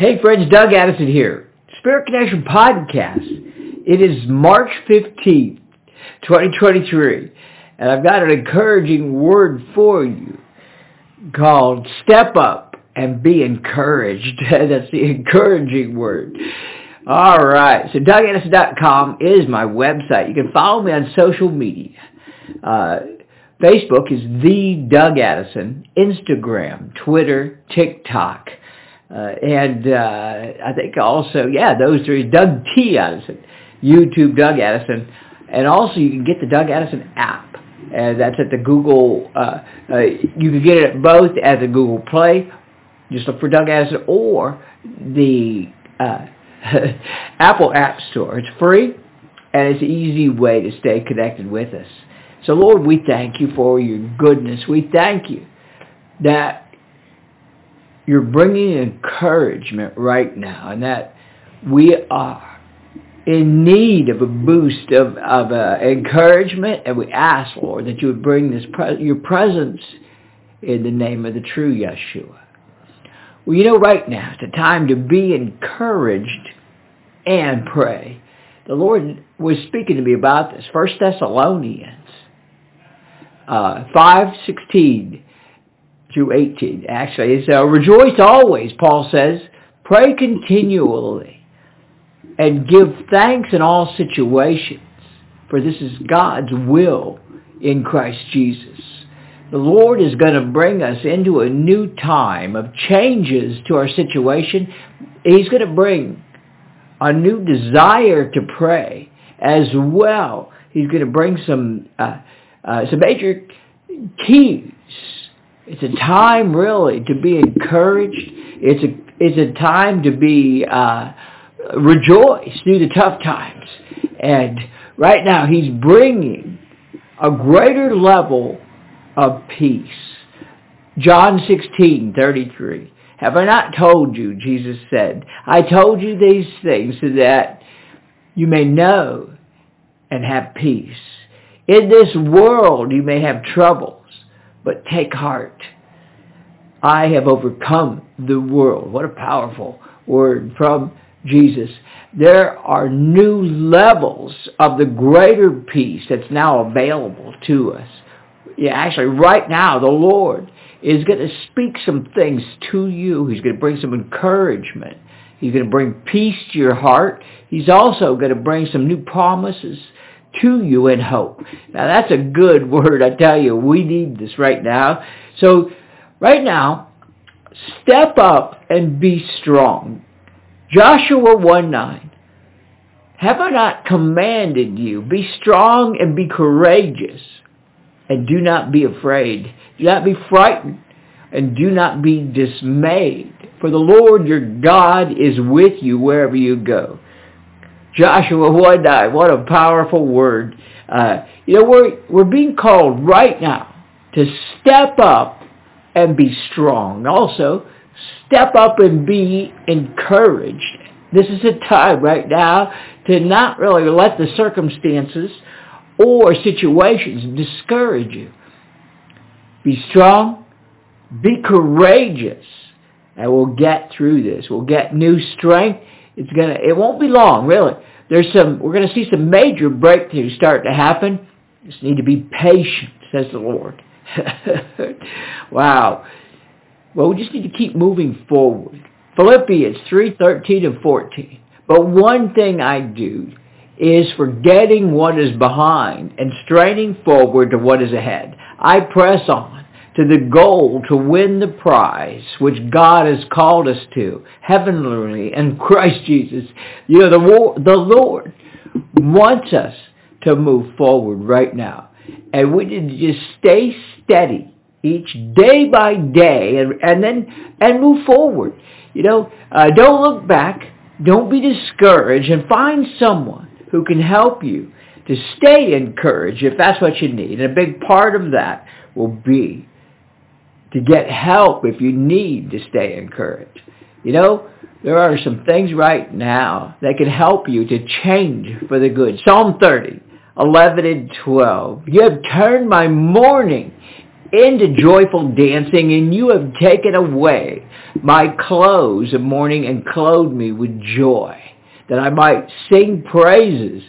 Hey friends, Doug Addison here. Spirit Connection Podcast. It is March 15th, 2023, and I've got an encouraging word for you called Step Up and Be Encouraged. That's the encouraging word. All right. So DougAddison.com is my website. You can follow me on social media. Uh, Facebook is the Doug Addison. Instagram, Twitter, TikTok. Uh, and uh, I think also, yeah, those three. Doug T. Addison. YouTube, Doug Addison. And also you can get the Doug Addison app. And that's at the Google, uh, you can get it at both at the Google Play. Just look for Doug Addison or the Apple App Store. It's free and it's an easy way to stay connected with us. So Lord, we thank you for your goodness. We thank you that you're bringing encouragement right now and that we are in need of a boost of, of uh, encouragement and we ask, Lord, that you would bring this pre- your presence in the name of the true Yeshua. Well, you know, right now, it's a time to be encouraged and pray. The Lord was speaking to me about this. First Thessalonians uh, 5, 16 through 18. Actually, it's uh, rejoice always, Paul says. Pray continually and give thanks in all situations, for this is God's will in Christ Jesus. The Lord is going to bring us into a new time of changes to our situation. He's going to bring a new desire to pray as well. He's going to bring some uh, uh, some major keys. It's a time really to be encouraged. It's a it's a time to be uh, rejoice through the tough times. And right now, He's bringing a greater level of peace. John 16, 33. Have I not told you, Jesus said, I told you these things so that you may know and have peace. In this world you may have troubles, but take heart. I have overcome the world. What a powerful word from Jesus. There are new levels of the greater peace that's now available to us yeah, actually right now the Lord is going to speak some things to you. He's going to bring some encouragement. He's going to bring peace to your heart. He's also going to bring some new promises to you in hope. Now that's a good word. I tell you, we need this right now. So right now, step up and be strong. Joshua 1 9. Have I not commanded you? Be strong and be courageous and do not be afraid. Do not be frightened and do not be dismayed. For the Lord your God is with you wherever you go. Joshua 1 9, what a powerful word. Uh, you know, we're, we're being called right now to step up and be strong. Also, step up and be encouraged. This is a time right now to not really let the circumstances or situations discourage you. Be strong, be courageous, and we'll get through this. We'll get new strength. It's gonna it won't be long, really. There's some we're gonna see some major breakthroughs start to happen. Just need to be patient, says the Lord. wow. Well, we just need to keep moving forward. Philippians 3, 13 and 14. But one thing I do, is forgetting what is behind and straining forward to what is ahead. I press on to the goal to win the prize which God has called us to, heavenly in Christ Jesus. You know, the, the Lord wants us to move forward right now. And we need to just stay steady each day by day and, and then and move forward. You know, uh, don't look back. Don't be discouraged and find someone who can help you to stay encouraged if that's what you need. And a big part of that will be to get help if you need to stay encouraged. You know, there are some things right now that can help you to change for the good. Psalm 30, 11 and 12. You have turned my mourning into joyful dancing, and you have taken away my clothes of mourning and clothed me with joy, that I might sing praises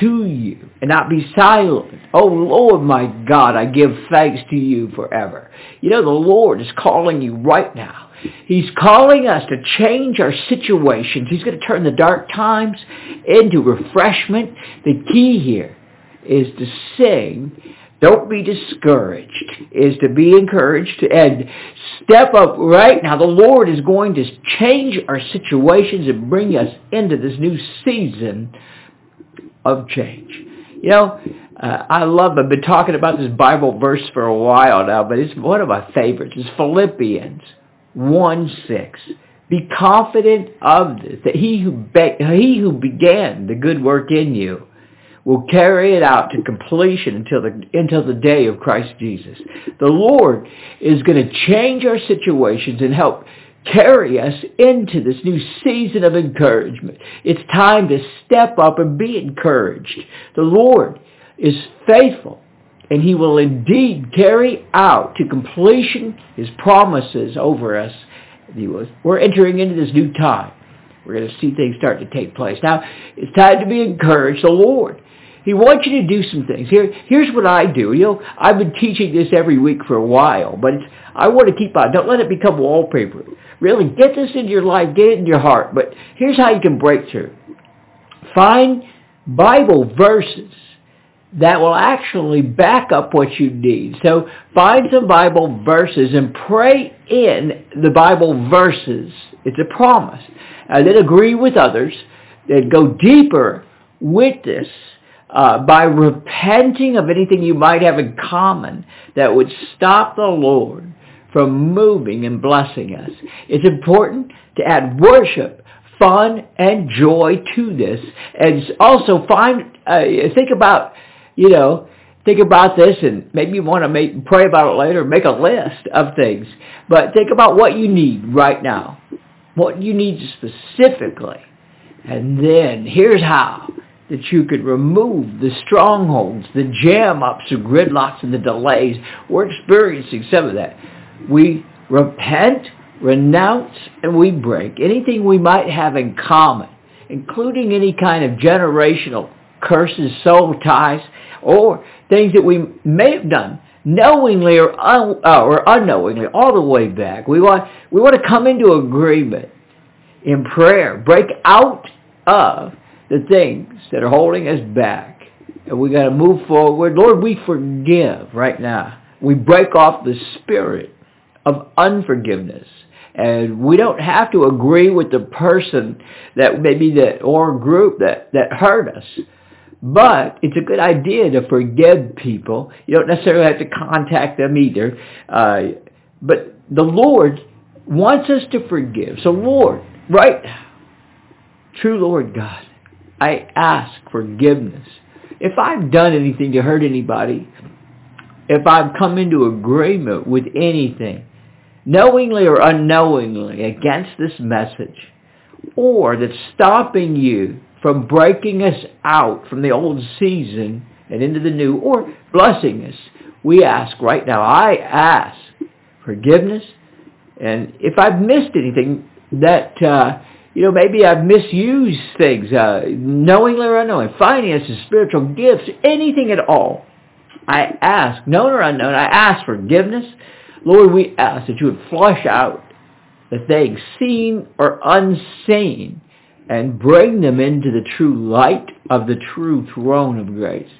to you and not be silent. Oh Lord my God, I give thanks to you forever. You know, the Lord is calling you right now. He's calling us to change our situations. He's going to turn the dark times into refreshment. The key here is to sing don't be discouraged, is to be encouraged and step up right now. The Lord is going to change our situations and bring us into this new season of change. You know, uh, I love, I've been talking about this Bible verse for a while now, but it's one of my favorites. It's Philippians 1 6. Be confident of this, that he who, be- he who began the good work in you will carry it out to completion until the, until the day of Christ Jesus. The Lord is going to change our situations and help carry us into this new season of encouragement. It's time to step up and be encouraged. The Lord is faithful and he will indeed carry out to completion his promises over us. We're entering into this new time. We're going to see things start to take place. Now, it's time to be encouraged. The Lord, he wants you to do some things. Here, here's what I do. You know, I've been teaching this every week for a while, but I want to keep on. Don't let it become wallpaper. Really, get this into your life, get it in your heart. But here's how you can break through. Find Bible verses that will actually back up what you need. So find some Bible verses and pray in the Bible verses. It's a promise. And then agree with others that go deeper with this uh, by repenting of anything you might have in common that would stop the Lord from moving and blessing us. It's important to add worship, fun, and joy to this. And also find, uh, think about, you know, think about this and maybe you want to make, pray about it later, make a list of things. But think about what you need right now. What you need specifically. And then here's how that you could remove the strongholds, the jam-ups, the gridlocks, and the delays. We're experiencing some of that. We repent, renounce, and we break anything we might have in common, including any kind of generational curses, soul ties, or things that we may have done knowingly or, un- uh, or unknowingly all the way back. We want, we want to come into agreement in prayer, break out of the things that are holding us back. And we got to move forward. Lord, we forgive right now. We break off the spirit of unforgiveness. And we don't have to agree with the person that maybe that or group that, that hurt us. But it's a good idea to forgive people. You don't necessarily have to contact them either. Uh, but the Lord wants us to forgive. So Lord, right, true Lord God, I ask forgiveness. If I've done anything to hurt anybody, if I've come into agreement with anything, knowingly or unknowingly, against this message, or that's stopping you from breaking us out from the old season and into the new, or blessing us, we ask right now, I ask forgiveness. And if I've missed anything that uh, you know, maybe I've misused things, uh, knowingly or unknowingly, finances, spiritual gifts, anything at all. I ask, known or unknown, I ask forgiveness. Lord, we ask that you would flush out the things seen or unseen and bring them into the true light of the true throne of grace.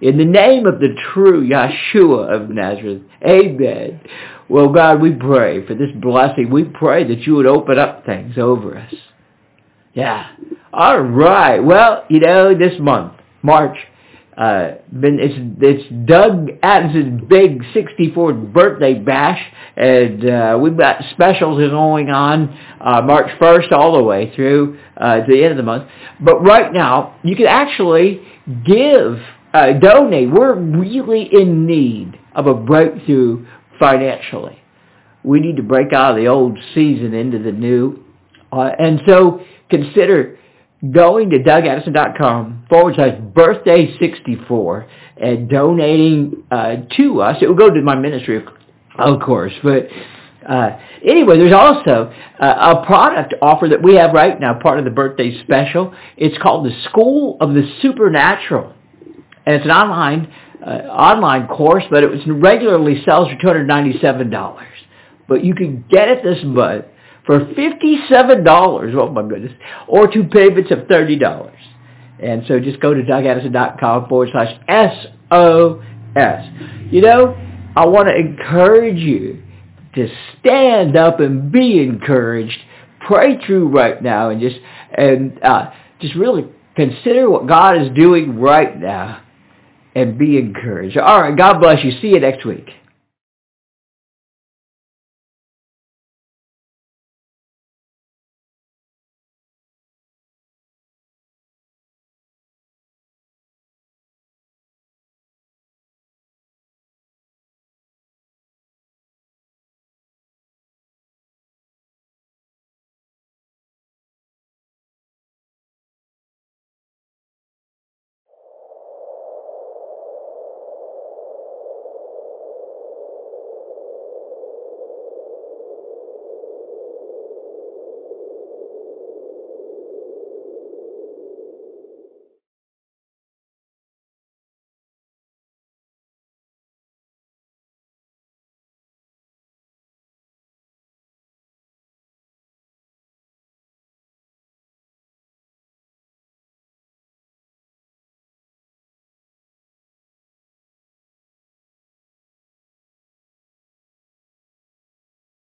In the name of the true Yeshua of Nazareth, amen. Well, God, we pray for this blessing. We pray that you would open up things over us. Yeah. All right. Well, you know, this month, March, uh, been, it's, it's Doug Addison's big 64th birthday bash, and uh, we've got specials going on uh, March 1st all the way through uh, to the end of the month. But right now, you can actually give, uh, donate. We're really in need of a breakthrough financially. We need to break out of the old season into the new. Uh, and so consider going to dougaddison.com forward slash birthday 64 and donating uh, to us. It will go to my ministry, of course, but uh, anyway, there's also uh, a product offer that we have right now, part of the birthday special. It's called the School of the Supernatural, and it's an online uh, online course, but it was regularly sells for two hundred ninety seven dollars. But you can get it this month for $57. Oh my goodness. Or two payments of $30. And so just go to dougaddison.com forward slash S-O-S. You know, I want to encourage you to stand up and be encouraged. Pray through right now and just, and, uh, just really consider what God is doing right now and be encouraged. All right. God bless you. See you next week.